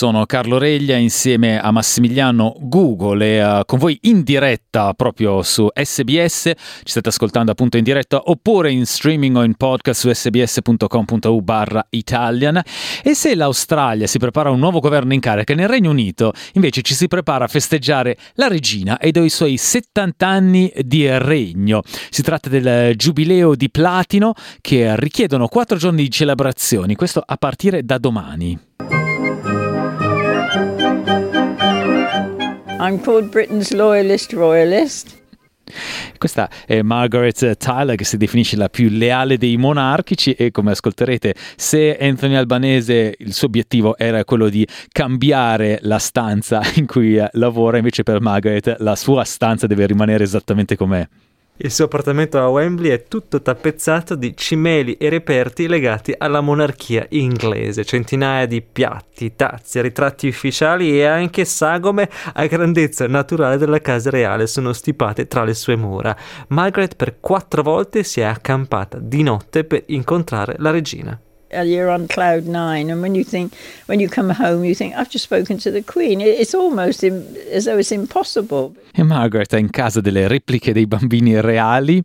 Sono Carlo Reglia insieme a Massimiliano Google e uh, con voi in diretta proprio su SBS. Ci state ascoltando appunto in diretta oppure in streaming o in podcast su sbs.com.u barra Italian. E se l'Australia si prepara a un nuovo governo in carica, nel Regno Unito invece ci si prepara a festeggiare la regina e i suoi 70 anni di regno. Si tratta del giubileo di platino che richiedono 4 giorni di celebrazioni, questo a partire da domani. I'm called Britain's loyalist royalist. Questa è Margaret Tyler che si definisce la più leale dei monarchici e come ascolterete se Anthony Albanese il suo obiettivo era quello di cambiare la stanza in cui lavora invece per Margaret la sua stanza deve rimanere esattamente com'è. Il suo appartamento a Wembley è tutto tappezzato di cimeli e reperti legati alla monarchia inglese, centinaia di piatti, tazze, ritratti ufficiali e anche sagome a grandezza naturale della casa reale sono stipate tra le sue mura. Margaret per quattro volte si è accampata di notte per incontrare la regina. Uh, you're on cloud nine, and when you think, when you come home, you think, I've just spoken to the Queen. It's almost in, as though it's impossible. E Margaret è in casa delle repliche dei bambini reali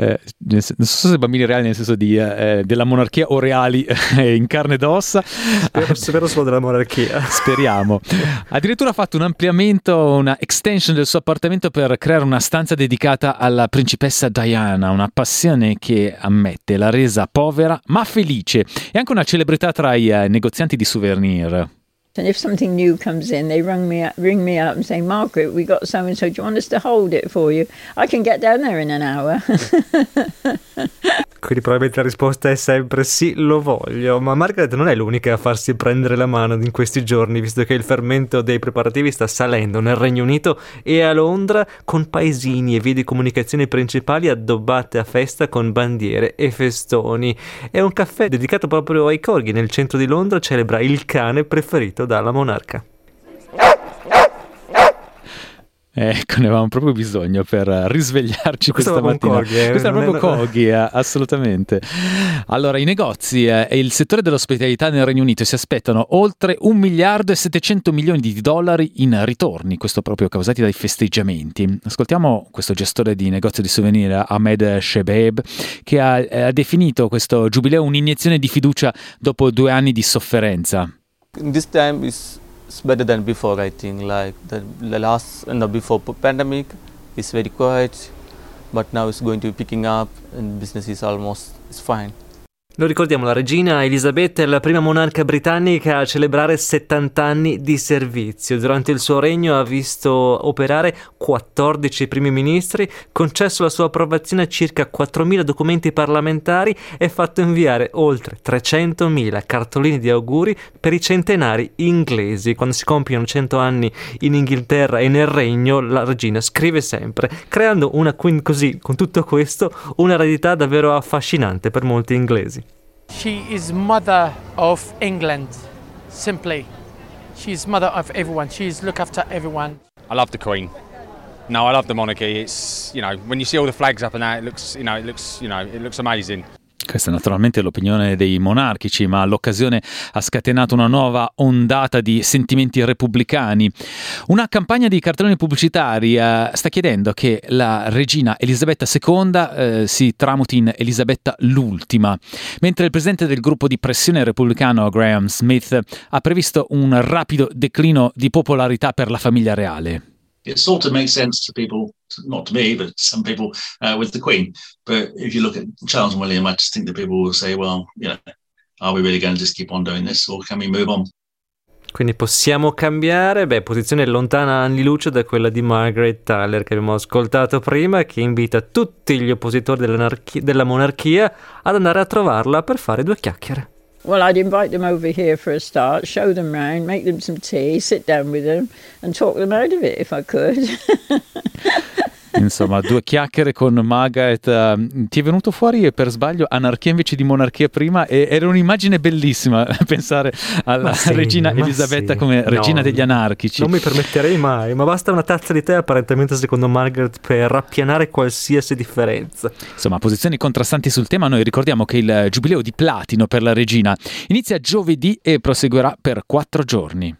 eh, non so se bambini reali nel senso di, eh, della monarchia o reali eh, in carne ed ossa. Spero, spero solo della monarchia. Speriamo. Addirittura ha fatto un ampliamento, una extension del suo appartamento per creare una stanza dedicata alla principessa Diana, una passione che ammette l'ha resa povera ma felice e anche una celebrità tra i eh, negozianti di souvenir. And if something new comes in, they ring me up, ring me up and say, Margaret, we got so and so. Do you want us to hold it for you? I can get down there in an hour. Quindi probabilmente la risposta è sempre sì, lo voglio. Ma Margaret non è l'unica a farsi prendere la mano in questi giorni, visto che il fermento dei preparativi sta salendo nel Regno Unito e a Londra con paesini e vie di comunicazione principali addobbate a festa con bandiere e festoni. È un caffè dedicato proprio ai corghi nel centro di Londra celebra il cane preferito dalla monarca. Ecco, ne avevamo proprio bisogno per risvegliarci questa mattina. Coghi, eh, Questa è proprio è... Coghi, eh, assolutamente. Allora, i negozi eh, e il settore dell'ospitalità nel Regno Unito si aspettano oltre 1 miliardo e 700 milioni di dollari in ritorni, questo proprio causati dai festeggiamenti. Ascoltiamo questo gestore di negozio di souvenir, Ahmed Shebeb, che ha, eh, ha definito questo giubileo un'iniezione di fiducia dopo due anni di sofferenza. This time is better than before. I think like the, the last the before pandemic is very quiet, but now it's going to be picking up and business is almost it's fine. Lo ricordiamo, la regina Elisabetta è la prima monarca britannica a celebrare 70 anni di servizio. Durante il suo regno ha visto operare 14 primi ministri, concesso la sua approvazione a circa 4.000 documenti parlamentari e fatto inviare oltre 300.000 cartoline di auguri per i centenari inglesi. Quando si compiono 100 anni in Inghilterra e nel regno, la regina scrive sempre, creando una, così, con tutto questo, una eredità davvero affascinante per molti inglesi. She is mother of England, simply. She's mother of everyone. She's look after everyone. I love the Queen. No, I love the monarchy. It's you know when you see all the flags up and that, it looks you know it looks you know it looks amazing. Questa è naturalmente l'opinione dei monarchici, ma l'occasione ha scatenato una nuova ondata di sentimenti repubblicani. Una campagna di cartelloni pubblicitari eh, sta chiedendo che la regina Elisabetta II eh, si tramuti in Elisabetta l'ultima, mentre il presidente del gruppo di pressione repubblicano Graham Smith ha previsto un rapido declino di popolarità per la famiglia reale. It sort of makes sense to people not to me, but some people uh, with the Queen. But if you look at Charles and William, I just think that people will say, well, you know, are we really going to just keep on doing this or can we move on? Quindi possiamo cambiare? Beh, posizione lontana anni luce da quella di Margaret Tyler che abbiamo ascoltato prima, che invita tutti gli oppositori della monarchia ad andare a trovarla per fare due chiacchiere. Well, I'd invite them over here for a start, show them round, make them some tea, sit down with them, and talk them out of it if I could. Insomma, due chiacchiere con Magaret. Uh, ti è venuto fuori per sbaglio anarchia invece di monarchia prima e era un'immagine bellissima pensare alla sì, regina Elisabetta sì. come regina no, degli anarchici. Non mi permetterei mai, ma basta una tazza di tè apparentemente secondo Margaret per rappianare qualsiasi differenza. Insomma, posizioni contrastanti sul tema, noi ricordiamo che il giubileo di platino per la regina inizia giovedì e proseguirà per quattro giorni.